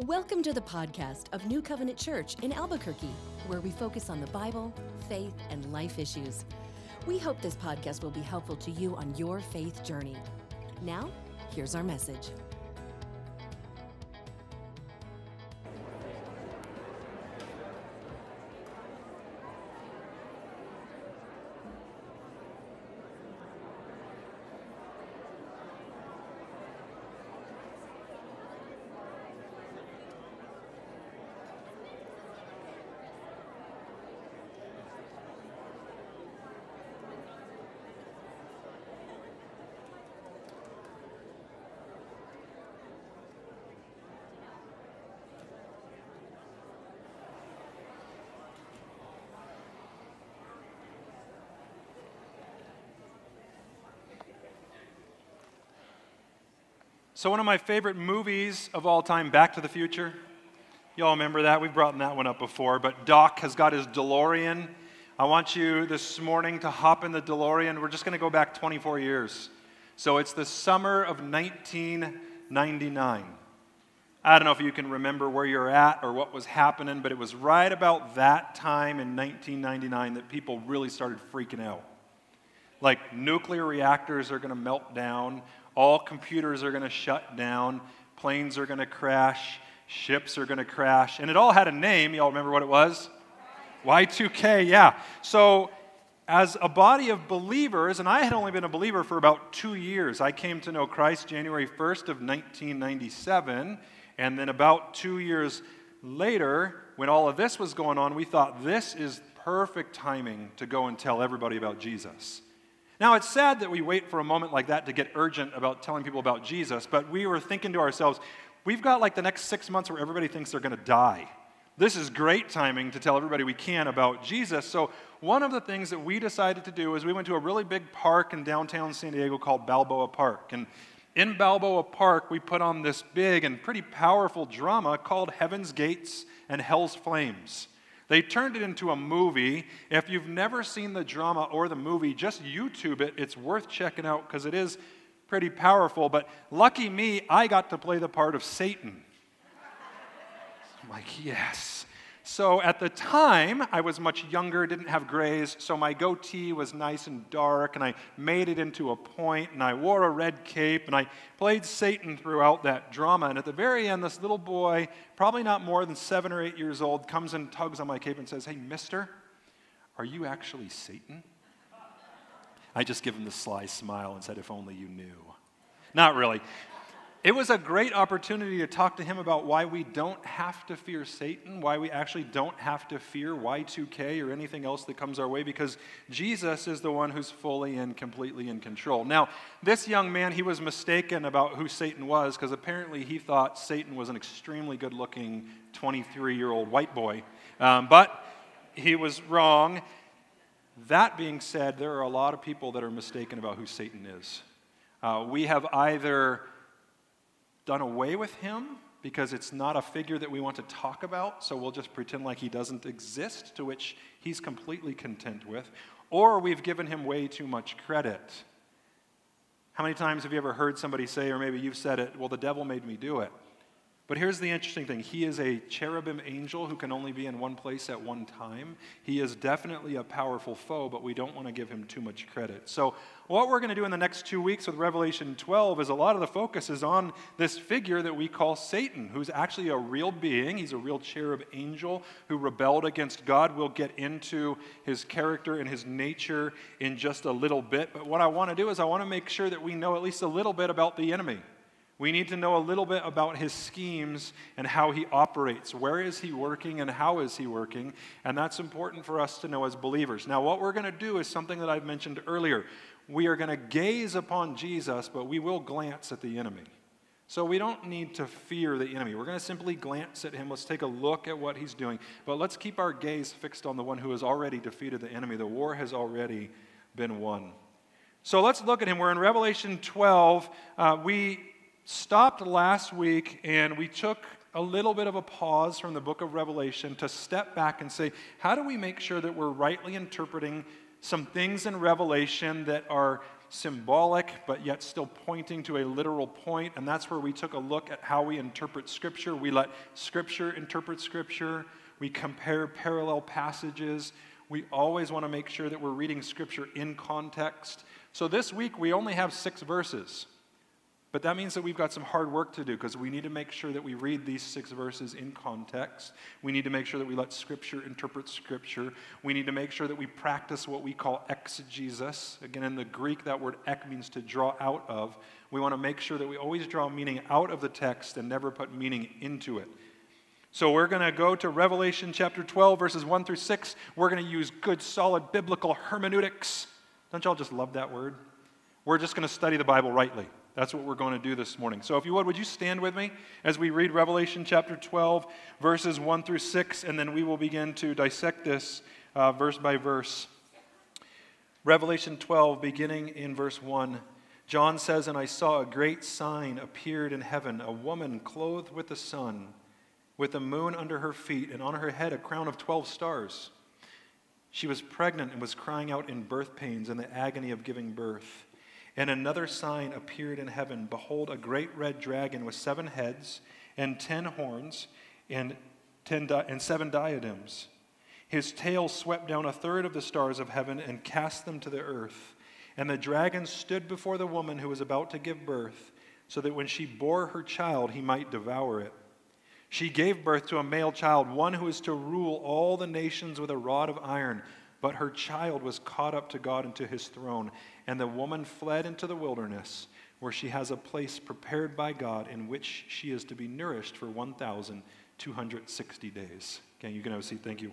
Welcome to the podcast of New Covenant Church in Albuquerque, where we focus on the Bible, faith, and life issues. We hope this podcast will be helpful to you on your faith journey. Now, here's our message. So, one of my favorite movies of all time, Back to the Future. You all remember that? We've brought that one up before. But Doc has got his DeLorean. I want you this morning to hop in the DeLorean. We're just going to go back 24 years. So, it's the summer of 1999. I don't know if you can remember where you're at or what was happening, but it was right about that time in 1999 that people really started freaking out. Like, nuclear reactors are going to melt down all computers are going to shut down, planes are going to crash, ships are going to crash. And it all had a name. Y'all remember what it was? Y2K, yeah. So, as a body of believers, and I had only been a believer for about two years. I came to know Christ January 1st of 1997, and then about two years later, when all of this was going on, we thought this is perfect timing to go and tell everybody about Jesus. Now, it's sad that we wait for a moment like that to get urgent about telling people about Jesus, but we were thinking to ourselves, we've got like the next six months where everybody thinks they're going to die. This is great timing to tell everybody we can about Jesus. So, one of the things that we decided to do is we went to a really big park in downtown San Diego called Balboa Park. And in Balboa Park, we put on this big and pretty powerful drama called Heaven's Gates and Hell's Flames. They turned it into a movie. If you've never seen the drama or the movie, just YouTube it. It's worth checking out because it is pretty powerful. But lucky me, I got to play the part of Satan. I'm like, yes. So at the time, I was much younger, didn't have grays, so my goatee was nice and dark, and I made it into a point, and I wore a red cape, and I played Satan throughout that drama. And at the very end, this little boy, probably not more than seven or eight years old, comes and tugs on my cape and says, Hey, mister, are you actually Satan? I just give him the sly smile and said, If only you knew. Not really. It was a great opportunity to talk to him about why we don't have to fear Satan, why we actually don't have to fear Y2K or anything else that comes our way, because Jesus is the one who's fully and completely in control. Now, this young man, he was mistaken about who Satan was, because apparently he thought Satan was an extremely good looking 23 year old white boy. Um, but he was wrong. That being said, there are a lot of people that are mistaken about who Satan is. Uh, we have either done away with him because it's not a figure that we want to talk about, so we'll just pretend like he doesn't exist, to which he's completely content with, or we've given him way too much credit. How many times have you ever heard somebody say, or maybe you've said it, well, the devil made me do it? But here's the interesting thing He is a cherubim angel who can only be in one place at one time. He is definitely a powerful foe, but we don't want to give him too much credit. So, what we're going to do in the next two weeks with Revelation 12 is a lot of the focus is on this figure that we call Satan, who's actually a real being. He's a real cherub angel who rebelled against God. We'll get into his character and his nature in just a little bit. But what I want to do is I want to make sure that we know at least a little bit about the enemy. We need to know a little bit about his schemes and how he operates. Where is he working and how is he working? And that's important for us to know as believers. Now, what we're going to do is something that I've mentioned earlier. We are going to gaze upon Jesus, but we will glance at the enemy. So we don't need to fear the enemy. We're going to simply glance at him. Let's take a look at what he's doing. But let's keep our gaze fixed on the one who has already defeated the enemy. The war has already been won. So let's look at him. We're in Revelation 12. Uh, we stopped last week and we took a little bit of a pause from the book of Revelation to step back and say, how do we make sure that we're rightly interpreting some things in Revelation that are symbolic, but yet still pointing to a literal point. And that's where we took a look at how we interpret Scripture. We let Scripture interpret Scripture, we compare parallel passages. We always want to make sure that we're reading Scripture in context. So this week, we only have six verses. But that means that we've got some hard work to do because we need to make sure that we read these six verses in context. We need to make sure that we let Scripture interpret Scripture. We need to make sure that we practice what we call exegesis. Again, in the Greek, that word ek means to draw out of. We want to make sure that we always draw meaning out of the text and never put meaning into it. So we're going to go to Revelation chapter 12, verses 1 through 6. We're going to use good, solid biblical hermeneutics. Don't y'all just love that word? We're just going to study the Bible rightly. That's what we're going to do this morning. So, if you would, would you stand with me as we read Revelation chapter 12, verses 1 through 6, and then we will begin to dissect this uh, verse by verse. Revelation 12, beginning in verse 1. John says, And I saw a great sign appeared in heaven, a woman clothed with the sun, with the moon under her feet, and on her head a crown of 12 stars. She was pregnant and was crying out in birth pains and the agony of giving birth. And another sign appeared in heaven Behold, a great red dragon with seven heads and ten horns and, ten di- and seven diadems. His tail swept down a third of the stars of heaven and cast them to the earth. And the dragon stood before the woman who was about to give birth, so that when she bore her child, he might devour it. She gave birth to a male child, one who is to rule all the nations with a rod of iron. But her child was caught up to God and to his throne. And the woman fled into the wilderness, where she has a place prepared by God in which she is to be nourished for 1,260 days. Okay, you can have a seat. Thank you.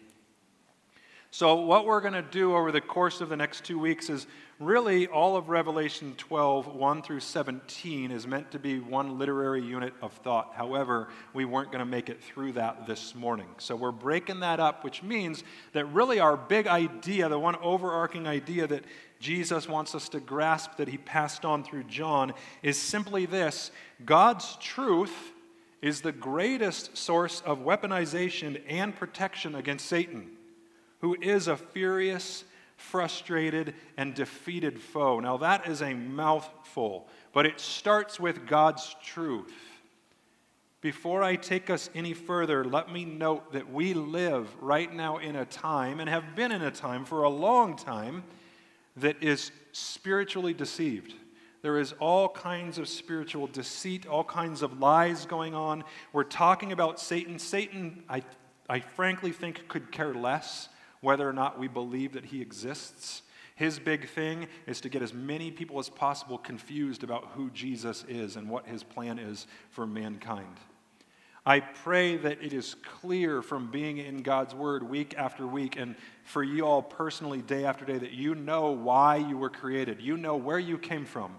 So, what we're going to do over the course of the next two weeks is really all of Revelation 12, 1 through 17, is meant to be one literary unit of thought. However, we weren't going to make it through that this morning. So, we're breaking that up, which means that really our big idea, the one overarching idea that Jesus wants us to grasp that he passed on through John, is simply this God's truth is the greatest source of weaponization and protection against Satan who is a furious, frustrated, and defeated foe. Now, that is a mouthful, but it starts with God's truth. Before I take us any further, let me note that we live right now in a time, and have been in a time for a long time, that is spiritually deceived. There is all kinds of spiritual deceit, all kinds of lies going on. We're talking about Satan. Satan, I, I frankly think, could care less whether or not we believe that he exists. His big thing is to get as many people as possible confused about who Jesus is and what his plan is for mankind. I pray that it is clear from being in God's Word week after week, and for you all personally, day after day, that you know why you were created. You know where you came from.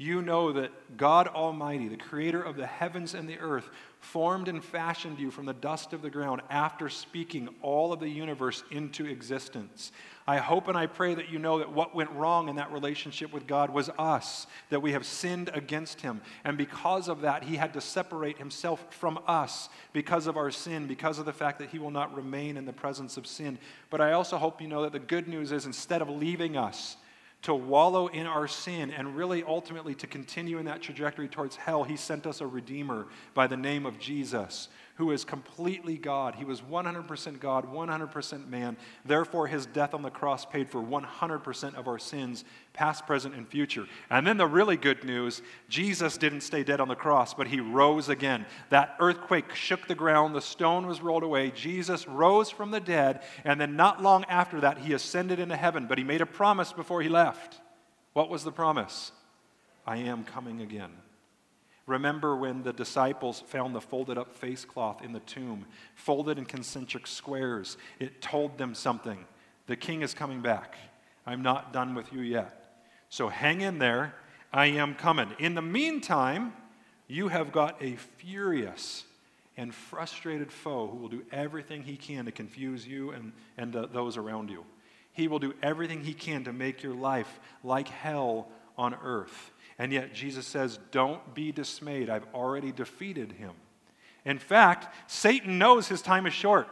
You know that God Almighty, the creator of the heavens and the earth, formed and fashioned you from the dust of the ground after speaking all of the universe into existence. I hope and I pray that you know that what went wrong in that relationship with God was us, that we have sinned against Him. And because of that, He had to separate Himself from us because of our sin, because of the fact that He will not remain in the presence of sin. But I also hope you know that the good news is instead of leaving us, to wallow in our sin and really ultimately to continue in that trajectory towards hell, he sent us a Redeemer by the name of Jesus, who is completely God. He was 100% God, 100% man. Therefore, his death on the cross paid for 100% of our sins, past, present, and future. And then the really good news Jesus didn't stay dead on the cross, but he rose again. That earthquake shook the ground, the stone was rolled away. Jesus rose from the dead, and then not long after that, he ascended into heaven. But he made a promise before he left. What was the promise? I am coming again. Remember when the disciples found the folded up face cloth in the tomb, folded in concentric squares? It told them something. The king is coming back. I'm not done with you yet. So hang in there. I am coming. In the meantime, you have got a furious and frustrated foe who will do everything he can to confuse you and, and uh, those around you. He will do everything he can to make your life like hell on earth. And yet Jesus says, Don't be dismayed. I've already defeated him. In fact, Satan knows his time is short.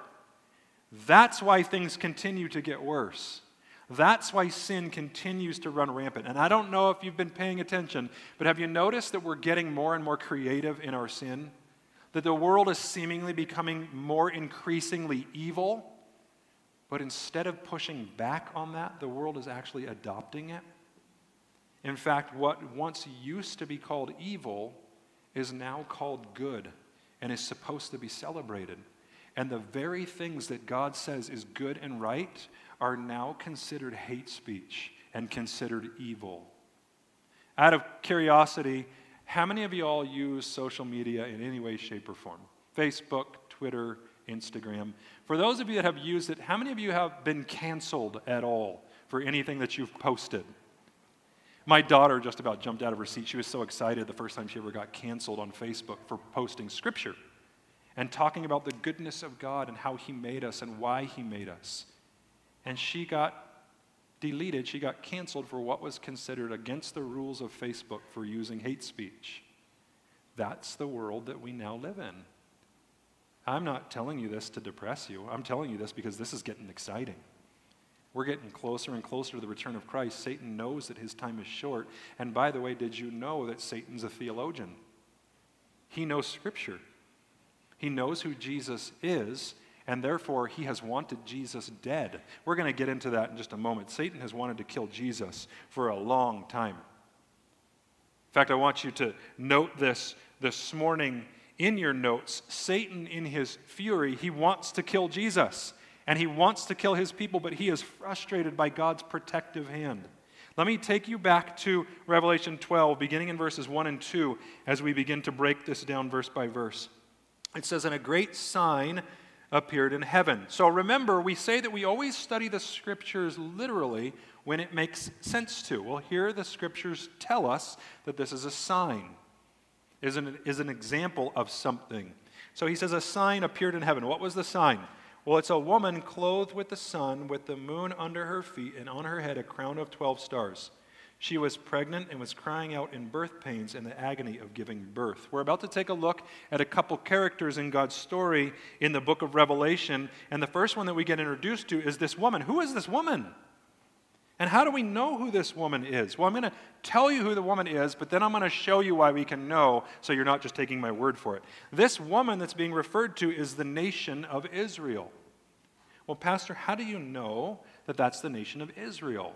That's why things continue to get worse. That's why sin continues to run rampant. And I don't know if you've been paying attention, but have you noticed that we're getting more and more creative in our sin? That the world is seemingly becoming more increasingly evil? But instead of pushing back on that, the world is actually adopting it. In fact, what once used to be called evil is now called good and is supposed to be celebrated. And the very things that God says is good and right are now considered hate speech and considered evil. Out of curiosity, how many of you all use social media in any way, shape, or form? Facebook, Twitter, Instagram. For those of you that have used it, how many of you have been canceled at all for anything that you've posted? My daughter just about jumped out of her seat. She was so excited the first time she ever got canceled on Facebook for posting scripture and talking about the goodness of God and how He made us and why He made us. And she got deleted, she got canceled for what was considered against the rules of Facebook for using hate speech. That's the world that we now live in. I'm not telling you this to depress you. I'm telling you this because this is getting exciting. We're getting closer and closer to the return of Christ. Satan knows that his time is short. And by the way, did you know that Satan's a theologian? He knows Scripture, he knows who Jesus is, and therefore he has wanted Jesus dead. We're going to get into that in just a moment. Satan has wanted to kill Jesus for a long time. In fact, I want you to note this this morning in your notes, Satan, in his fury, he wants to kill Jesus and he wants to kill his people, but he is frustrated by God's protective hand. Let me take you back to Revelation 12, beginning in verses 1 and 2, as we begin to break this down verse by verse. It says, And a great sign appeared in heaven. So remember, we say that we always study the scriptures literally when it makes sense to. Well, here the scriptures tell us that this is a sign is an, is an example of something. So he says, A sign appeared in heaven. What was the sign? Well, it's a woman clothed with the sun, with the moon under her feet, and on her head a crown of 12 stars. She was pregnant and was crying out in birth pains and the agony of giving birth. We're about to take a look at a couple characters in God's story in the book of Revelation. And the first one that we get introduced to is this woman. Who is this woman? And how do we know who this woman is? Well, I'm going to tell you who the woman is, but then I'm going to show you why we can know so you're not just taking my word for it. This woman that's being referred to is the nation of Israel. Well, Pastor, how do you know that that's the nation of Israel?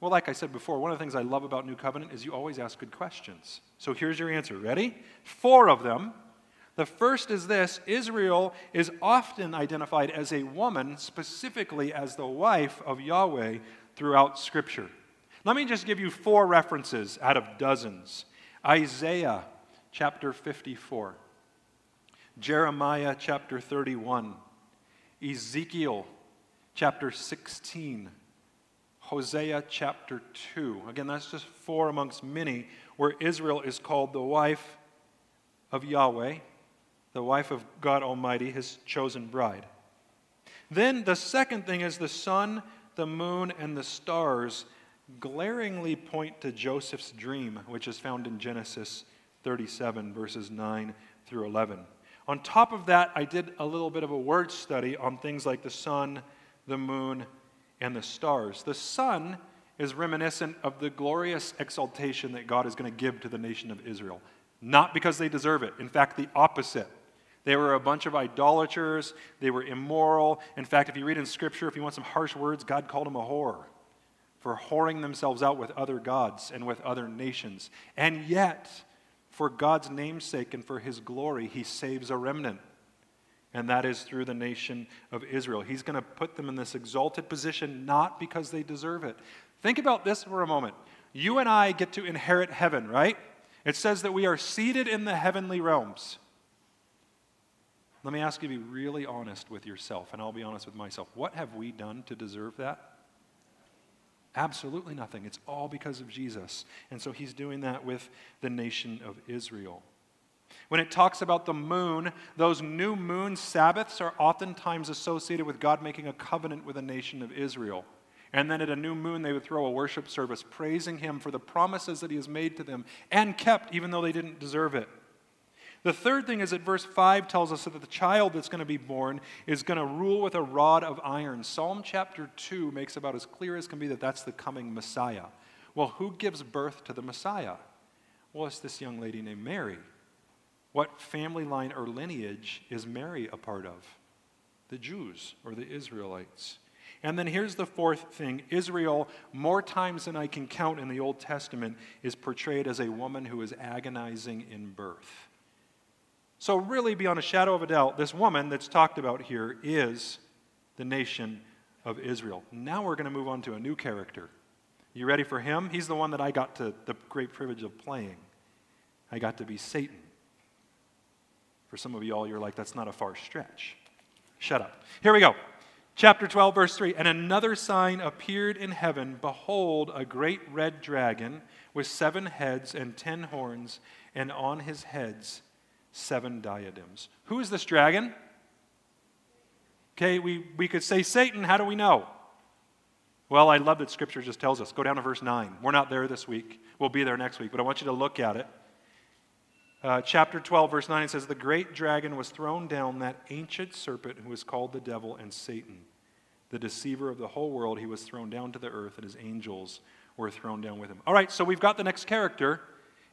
Well, like I said before, one of the things I love about New Covenant is you always ask good questions. So here's your answer. Ready? Four of them the first is this Israel is often identified as a woman, specifically as the wife of Yahweh throughout Scripture. Let me just give you four references out of dozens Isaiah chapter 54, Jeremiah chapter 31, Ezekiel chapter 16, Hosea chapter 2. Again, that's just four amongst many where Israel is called the wife of Yahweh the wife of God Almighty, his chosen bride. Then the second thing is the sun, the moon, and the stars glaringly point to Joseph's dream, which is found in Genesis 37, verses 9 through 11. On top of that, I did a little bit of a word study on things like the sun, the moon, and the stars. The sun is reminiscent of the glorious exaltation that God is going to give to the nation of Israel. Not because they deserve it. In fact, the opposite. They were a bunch of idolaters. They were immoral. In fact, if you read in Scripture, if you want some harsh words, God called them a whore for whoring themselves out with other gods and with other nations. And yet, for God's namesake and for his glory, he saves a remnant. And that is through the nation of Israel. He's going to put them in this exalted position not because they deserve it. Think about this for a moment. You and I get to inherit heaven, right? It says that we are seated in the heavenly realms. Let me ask you to be really honest with yourself, and I'll be honest with myself. What have we done to deserve that? Absolutely nothing. It's all because of Jesus. And so he's doing that with the nation of Israel. When it talks about the moon, those new moon Sabbaths are oftentimes associated with God making a covenant with the nation of Israel. And then at a new moon, they would throw a worship service praising him for the promises that he has made to them and kept, even though they didn't deserve it. The third thing is that verse 5 tells us that the child that's going to be born is going to rule with a rod of iron. Psalm chapter 2 makes about as clear as can be that that's the coming Messiah. Well, who gives birth to the Messiah? Well, it's this young lady named Mary. What family line or lineage is Mary a part of? The Jews or the Israelites. And then here's the fourth thing Israel, more times than I can count in the Old Testament, is portrayed as a woman who is agonizing in birth. So, really, beyond a shadow of a doubt, this woman that's talked about here is the nation of Israel. Now we're going to move on to a new character. You ready for him? He's the one that I got to the great privilege of playing. I got to be Satan. For some of you all, you're like, that's not a far stretch. Shut up. Here we go. Chapter 12, verse 3 And another sign appeared in heaven Behold, a great red dragon with seven heads and ten horns, and on his heads seven diadems. Who is this dragon? Okay, we, we could say Satan. How do we know? Well, I love that Scripture just tells us. Go down to verse 9. We're not there this week. We'll be there next week, but I want you to look at it. Uh, chapter 12, verse 9, it says, The great dragon was thrown down, that ancient serpent who is called the devil and Satan, the deceiver of the whole world. He was thrown down to the earth, and his angels were thrown down with him. All right, so we've got the next character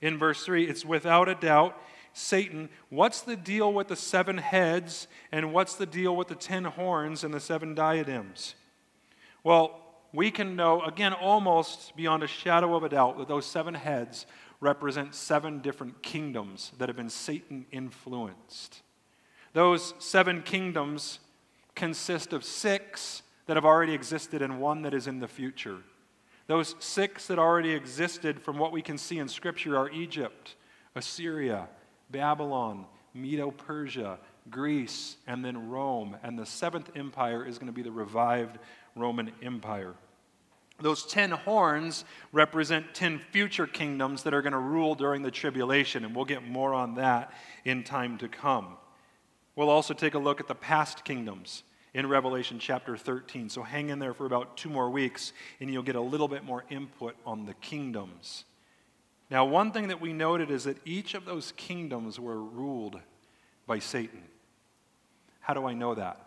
in verse 3. It's without a doubt Satan. What's the deal with the seven heads, and what's the deal with the ten horns and the seven diadems? Well, we can know, again, almost beyond a shadow of a doubt, that those seven heads represent seven different kingdoms that have been Satan influenced. Those seven kingdoms consist of six that have already existed and one that is in the future. Those six that already existed, from what we can see in Scripture, are Egypt, Assyria, Babylon, Medo Persia, Greece, and then Rome. And the seventh empire is going to be the revived Roman Empire. Those ten horns represent ten future kingdoms that are going to rule during the tribulation, and we'll get more on that in time to come. We'll also take a look at the past kingdoms in Revelation chapter 13. So hang in there for about two more weeks, and you'll get a little bit more input on the kingdoms. Now, one thing that we noted is that each of those kingdoms were ruled by Satan. How do I know that?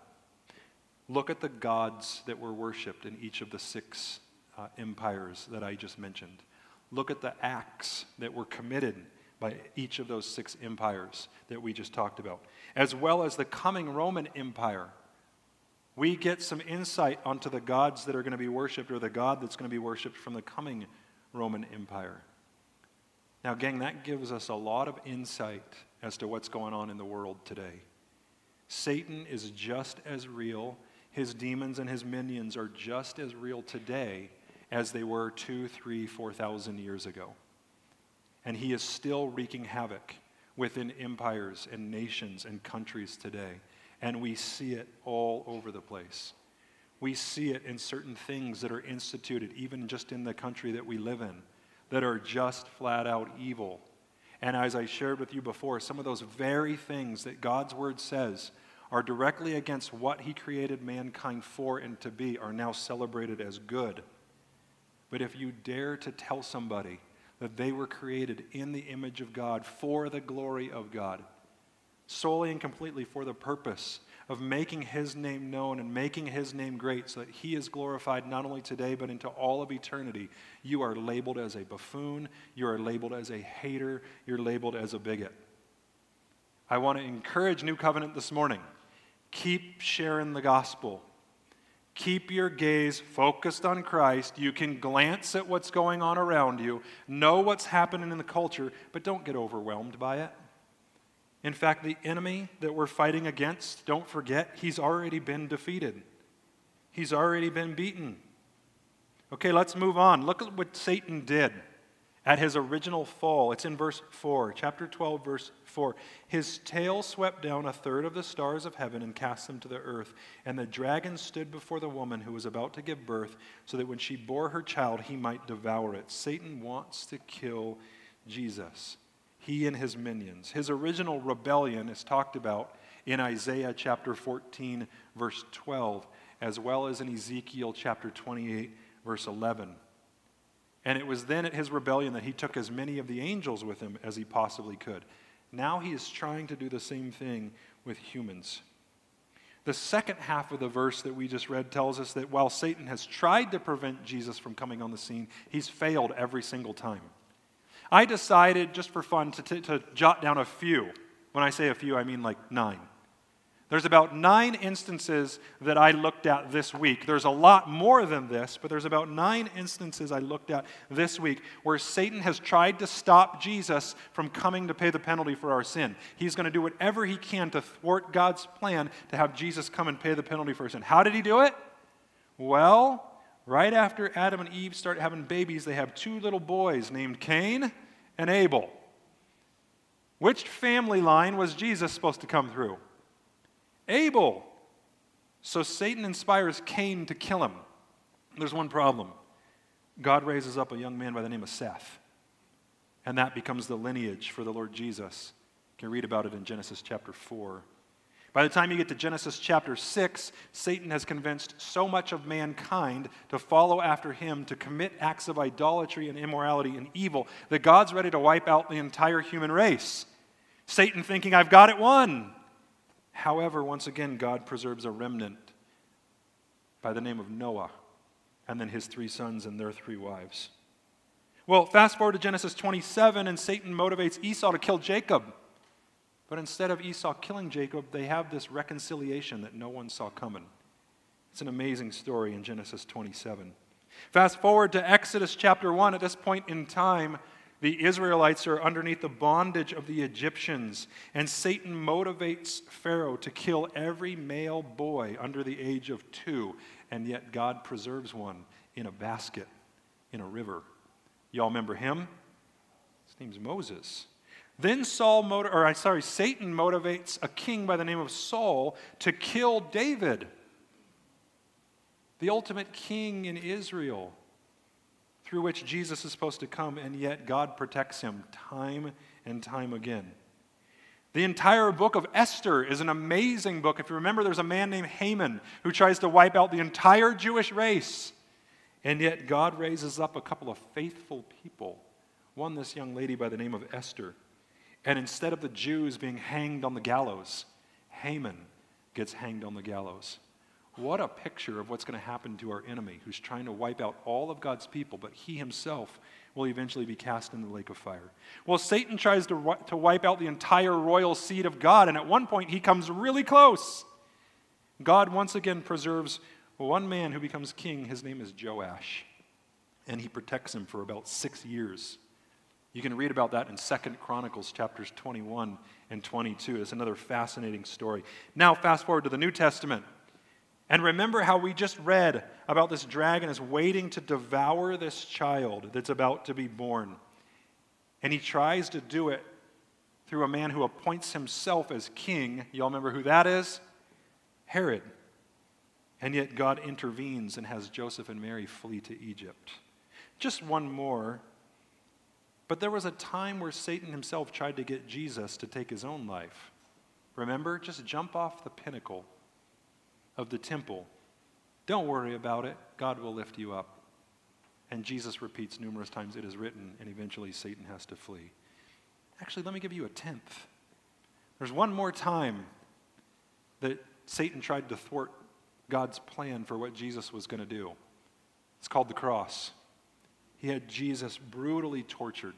Look at the gods that were worshiped in each of the six uh, empires that I just mentioned. Look at the acts that were committed by each of those six empires that we just talked about, as well as the coming Roman Empire. We get some insight onto the gods that are going to be worshiped or the God that's going to be worshiped from the coming Roman Empire. Now, gang, that gives us a lot of insight as to what's going on in the world today. Satan is just as real, his demons and his minions are just as real today as they were two, three, four thousand years ago. And he is still wreaking havoc within empires and nations and countries today. And we see it all over the place. We see it in certain things that are instituted, even just in the country that we live in, that are just flat out evil. And as I shared with you before, some of those very things that God's word says are directly against what he created mankind for and to be are now celebrated as good. But if you dare to tell somebody that they were created in the image of God for the glory of God, solely and completely for the purpose of making his name known and making his name great so that he is glorified not only today but into all of eternity, you are labeled as a buffoon, you are labeled as a hater, you're labeled as a bigot. I want to encourage New Covenant this morning. Keep sharing the gospel. Keep your gaze focused on Christ. You can glance at what's going on around you, know what's happening in the culture, but don't get overwhelmed by it. In fact, the enemy that we're fighting against, don't forget, he's already been defeated. He's already been beaten. Okay, let's move on. Look at what Satan did at his original fall. It's in verse 4, chapter 12, verse 4. His tail swept down a third of the stars of heaven and cast them to the earth. And the dragon stood before the woman who was about to give birth, so that when she bore her child, he might devour it. Satan wants to kill Jesus, he and his minions. His original rebellion is talked about in Isaiah chapter 14, verse 12, as well as in Ezekiel chapter 28, verse 11. And it was then at his rebellion that he took as many of the angels with him as he possibly could. Now he is trying to do the same thing with humans. The second half of the verse that we just read tells us that while Satan has tried to prevent Jesus from coming on the scene, he's failed every single time. I decided, just for fun, to, to jot down a few. When I say a few, I mean like nine. There's about nine instances that I looked at this week. There's a lot more than this, but there's about nine instances I looked at this week where Satan has tried to stop Jesus from coming to pay the penalty for our sin. He's going to do whatever he can to thwart God's plan to have Jesus come and pay the penalty for our sin. How did he do it? Well, right after Adam and Eve start having babies, they have two little boys named Cain and Abel. Which family line was Jesus supposed to come through? Abel. So Satan inspires Cain to kill him. There's one problem God raises up a young man by the name of Seth, and that becomes the lineage for the Lord Jesus. You can read about it in Genesis chapter 4. By the time you get to Genesis chapter 6, Satan has convinced so much of mankind to follow after him, to commit acts of idolatry and immorality and evil, that God's ready to wipe out the entire human race. Satan thinking, I've got it won. However, once again, God preserves a remnant by the name of Noah and then his three sons and their three wives. Well, fast forward to Genesis 27, and Satan motivates Esau to kill Jacob. But instead of Esau killing Jacob, they have this reconciliation that no one saw coming. It's an amazing story in Genesis 27. Fast forward to Exodus chapter 1. At this point in time, the Israelites are underneath the bondage of the Egyptians, and Satan motivates Pharaoh to kill every male boy under the age of two, and yet God preserves one in a basket in a river. Y'all remember him? His name's Moses. Then Saul motiv- or sorry, Satan motivates a king by the name of Saul to kill David, the ultimate king in Israel through which Jesus is supposed to come, and yet God protects him time and time again. The entire book of Esther is an amazing book. If you remember, there's a man named Haman who tries to wipe out the entire Jewish race. And yet, God raises up a couple of faithful people. One, this young lady by the name of Esther. And instead of the Jews being hanged on the gallows, Haman gets hanged on the gallows. What a picture of what's going to happen to our enemy who's trying to wipe out all of God's people, but he himself will eventually be cast in the lake of fire. Well, Satan tries to, to wipe out the entire royal seed of God, and at one point he comes really close. God once again preserves one man who becomes king. His name is Joash, and he protects him for about six years. You can read about that in Second Chronicles chapters 21 and 22. It's another fascinating story. Now, fast forward to the New Testament. And remember how we just read about this dragon is waiting to devour this child that's about to be born. And he tries to do it through a man who appoints himself as king. Y'all remember who that is? Herod. And yet God intervenes and has Joseph and Mary flee to Egypt. Just one more. But there was a time where Satan himself tried to get Jesus to take his own life. Remember? Just jump off the pinnacle of the temple. Don't worry about it. God will lift you up. And Jesus repeats numerous times, It is written, and eventually Satan has to flee. Actually, let me give you a tenth. There's one more time that Satan tried to thwart God's plan for what Jesus was going to do. It's called the cross. He had Jesus brutally tortured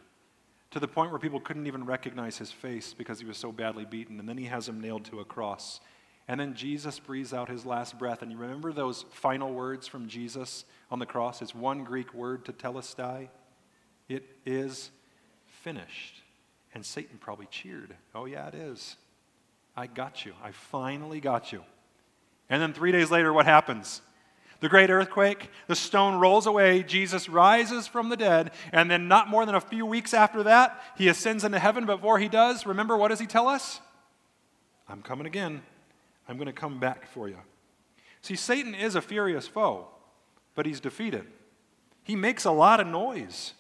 to the point where people couldn't even recognize his face because he was so badly beaten. And then he has him nailed to a cross. And then Jesus breathes out his last breath. And you remember those final words from Jesus on the cross? It's one Greek word, tetelestai. It is finished. And Satan probably cheered. Oh, yeah, it is. I got you. I finally got you. And then three days later, what happens? The great earthquake, the stone rolls away, Jesus rises from the dead, and then not more than a few weeks after that, he ascends into heaven. But before he does, remember, what does he tell us? I'm coming again. I'm going to come back for you. See, Satan is a furious foe, but he's defeated. He makes a lot of noise.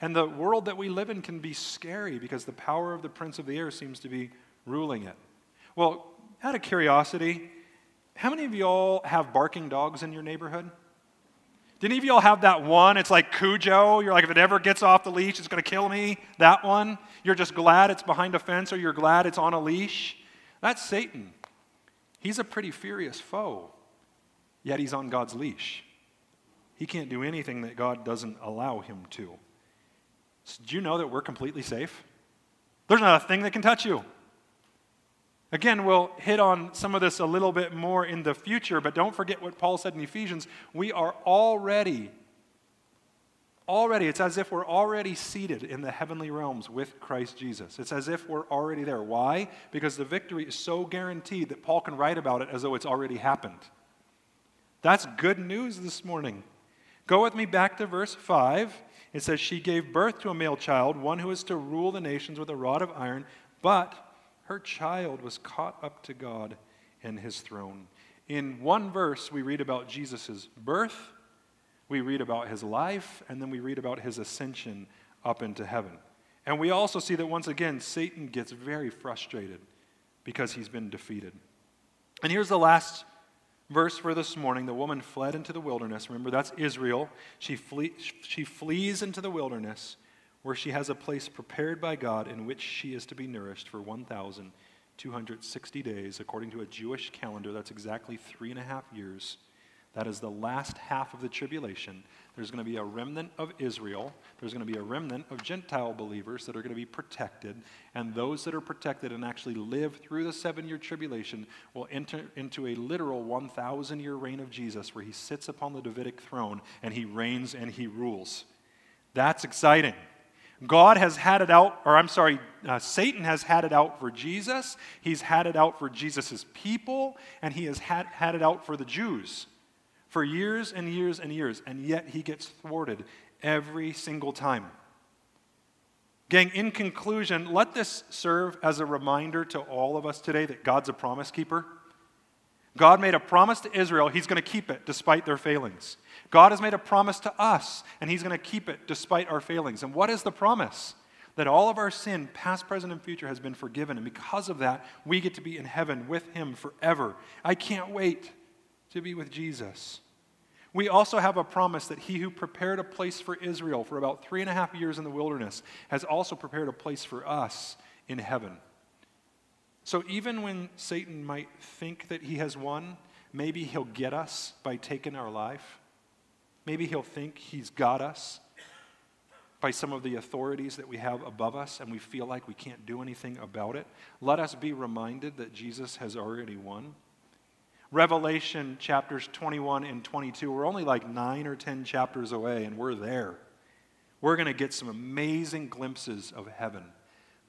And the world that we live in can be scary because the power of the prince of the air seems to be ruling it. Well, out of curiosity, how many of y'all have barking dogs in your neighborhood? Did any of y'all have that one? It's like Cujo. You're like, if it ever gets off the leash, it's going to kill me. That one. You're just glad it's behind a fence or you're glad it's on a leash. That's Satan. He's a pretty furious foe, yet he's on God's leash. He can't do anything that God doesn't allow him to. So do you know that we're completely safe? There's not a thing that can touch you. Again, we'll hit on some of this a little bit more in the future, but don't forget what Paul said in Ephesians. We are already, already, it's as if we're already seated in the heavenly realms with Christ Jesus. It's as if we're already there. Why? Because the victory is so guaranteed that Paul can write about it as though it's already happened. That's good news this morning. Go with me back to verse 5. It says, She gave birth to a male child, one who is to rule the nations with a rod of iron, but her child was caught up to God and his throne. In one verse, we read about Jesus' birth, we read about his life, and then we read about his ascension up into heaven. And we also see that once again, Satan gets very frustrated because he's been defeated. And here's the last verse for this morning. The woman fled into the wilderness. Remember, that's Israel. She, flee, she flees into the wilderness where she has a place prepared by God in which she is to be nourished for 1,260 days. According to a Jewish calendar, that's exactly three and a half years. That is the last half of the tribulation. There's going to be a remnant of Israel. There's going to be a remnant of Gentile believers that are going to be protected. And those that are protected and actually live through the seven year tribulation will enter into a literal 1,000 year reign of Jesus where he sits upon the Davidic throne and he reigns and he rules. That's exciting. God has had it out, or I'm sorry, uh, Satan has had it out for Jesus. He's had it out for Jesus' people, and he has had, had it out for the Jews for years and years and years, and yet he gets thwarted every single time. Gang, in conclusion, let this serve as a reminder to all of us today that God's a promise keeper. God made a promise to Israel, He's going to keep it despite their failings. God has made a promise to us, and He's going to keep it despite our failings. And what is the promise? That all of our sin, past, present, and future, has been forgiven. And because of that, we get to be in heaven with Him forever. I can't wait to be with Jesus. We also have a promise that He who prepared a place for Israel for about three and a half years in the wilderness has also prepared a place for us in heaven. So even when Satan might think that he has won, maybe he'll get us by taking our life. Maybe he'll think he's got us by some of the authorities that we have above us and we feel like we can't do anything about it. Let us be reminded that Jesus has already won. Revelation chapters 21 and 22, we're only like nine or 10 chapters away and we're there. We're going to get some amazing glimpses of heaven.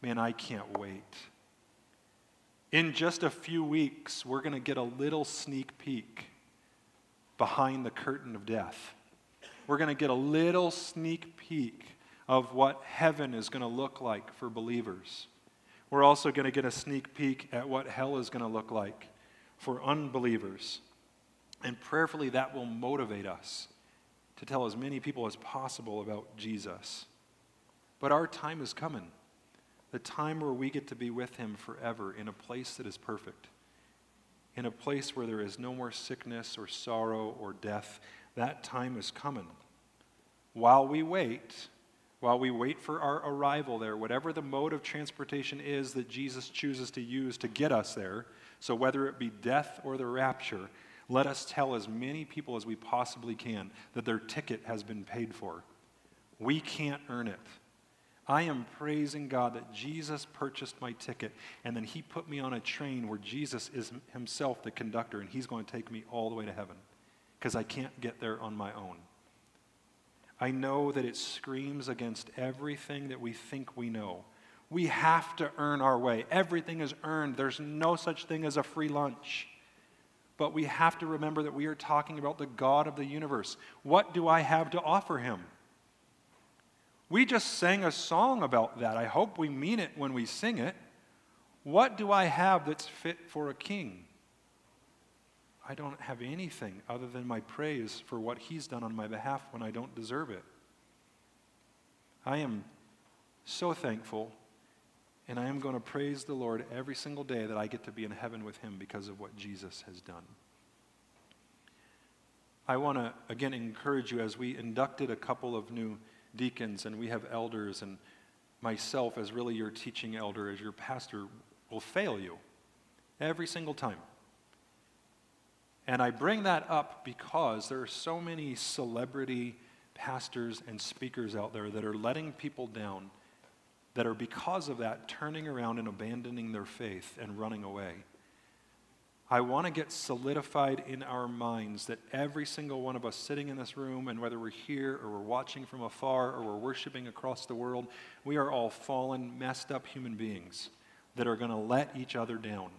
Man, I can't wait. In just a few weeks, we're going to get a little sneak peek behind the curtain of death. We're going to get a little sneak peek of what heaven is going to look like for believers. We're also going to get a sneak peek at what hell is going to look like for unbelievers. And prayerfully, that will motivate us to tell as many people as possible about Jesus. But our time is coming the time where we get to be with Him forever in a place that is perfect, in a place where there is no more sickness or sorrow or death. That time is coming. While we wait, while we wait for our arrival there, whatever the mode of transportation is that Jesus chooses to use to get us there, so whether it be death or the rapture, let us tell as many people as we possibly can that their ticket has been paid for. We can't earn it. I am praising God that Jesus purchased my ticket and then he put me on a train where Jesus is himself the conductor and he's going to take me all the way to heaven because I can't get there on my own. I know that it screams against everything that we think we know. We have to earn our way. Everything is earned. There's no such thing as a free lunch. But we have to remember that we are talking about the God of the universe. What do I have to offer him? We just sang a song about that. I hope we mean it when we sing it. What do I have that's fit for a king? I don't have anything other than my praise for what he's done on my behalf when I don't deserve it. I am so thankful, and I am going to praise the Lord every single day that I get to be in heaven with him because of what Jesus has done. I want to again encourage you as we inducted a couple of new deacons and we have elders and myself as really your teaching elder, as your pastor, will fail you every single time. And I bring that up because there are so many celebrity pastors and speakers out there that are letting people down, that are because of that turning around and abandoning their faith and running away. I want to get solidified in our minds that every single one of us sitting in this room, and whether we're here or we're watching from afar or we're worshiping across the world, we are all fallen, messed up human beings that are going to let each other down,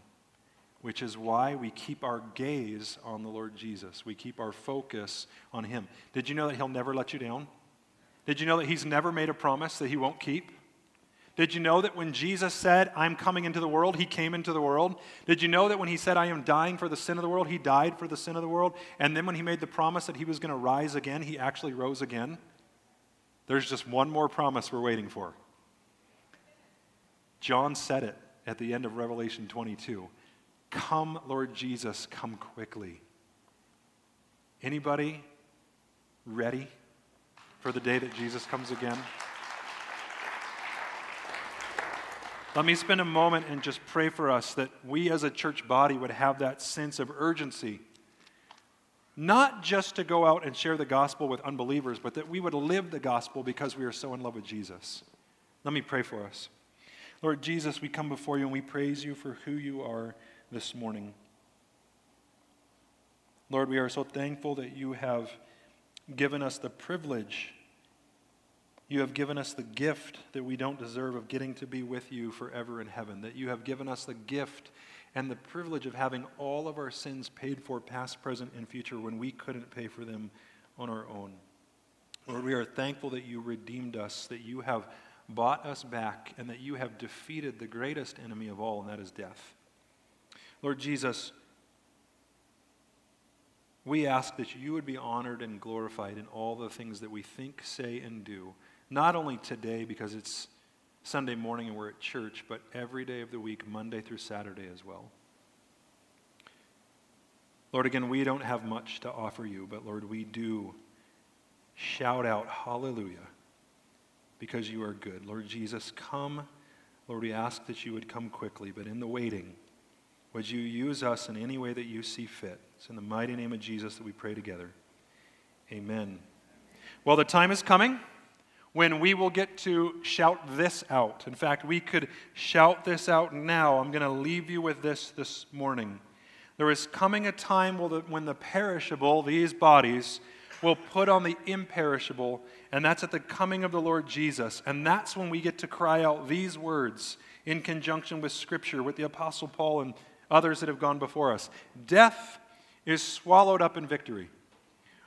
which is why we keep our gaze on the Lord Jesus. We keep our focus on Him. Did you know that He'll never let you down? Did you know that He's never made a promise that He won't keep? Did you know that when Jesus said, I'm coming into the world, he came into the world? Did you know that when he said, I am dying for the sin of the world, he died for the sin of the world? And then when he made the promise that he was going to rise again, he actually rose again? There's just one more promise we're waiting for. John said it at the end of Revelation 22 Come, Lord Jesus, come quickly. Anybody ready for the day that Jesus comes again? Let me spend a moment and just pray for us that we as a church body would have that sense of urgency. Not just to go out and share the gospel with unbelievers, but that we would live the gospel because we are so in love with Jesus. Let me pray for us. Lord Jesus, we come before you and we praise you for who you are this morning. Lord, we are so thankful that you have given us the privilege you have given us the gift that we don't deserve of getting to be with you forever in heaven. That you have given us the gift and the privilege of having all of our sins paid for, past, present, and future, when we couldn't pay for them on our own. Lord, we are thankful that you redeemed us, that you have bought us back, and that you have defeated the greatest enemy of all, and that is death. Lord Jesus, we ask that you would be honored and glorified in all the things that we think, say, and do not only today because it's Sunday morning and we're at church, but every day of the week, Monday through Saturday as well. Lord, again, we don't have much to offer you, but Lord, we do shout out hallelujah because you are good. Lord Jesus, come. Lord, we ask that you would come quickly, but in the waiting, would you use us in any way that you see fit? It's in the mighty name of Jesus that we pray together. Amen. Well, the time is coming when we will get to shout this out. In fact, we could shout this out now. I'm going to leave you with this this morning. There is coming a time when the perishable, these bodies, will put on the imperishable, and that's at the coming of the Lord Jesus. And that's when we get to cry out these words in conjunction with Scripture, with the Apostle Paul and others that have gone before us Death is swallowed up in victory.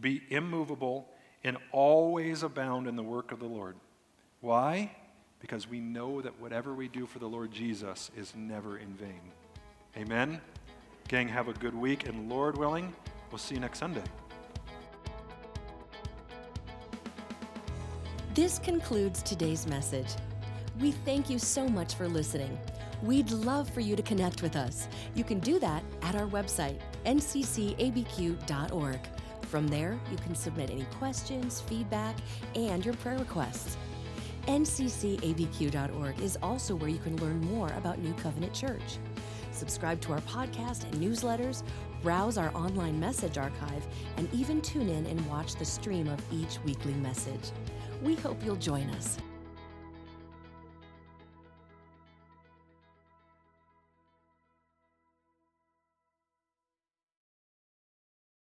be immovable, and always abound in the work of the Lord. Why? Because we know that whatever we do for the Lord Jesus is never in vain. Amen? Gang, have a good week, and Lord willing, we'll see you next Sunday. This concludes today's message. We thank you so much for listening. We'd love for you to connect with us. You can do that at our website, nccabq.org. From there, you can submit any questions, feedback, and your prayer requests. nccabq.org is also where you can learn more about New Covenant Church. Subscribe to our podcast and newsletters, browse our online message archive, and even tune in and watch the stream of each weekly message. We hope you'll join us.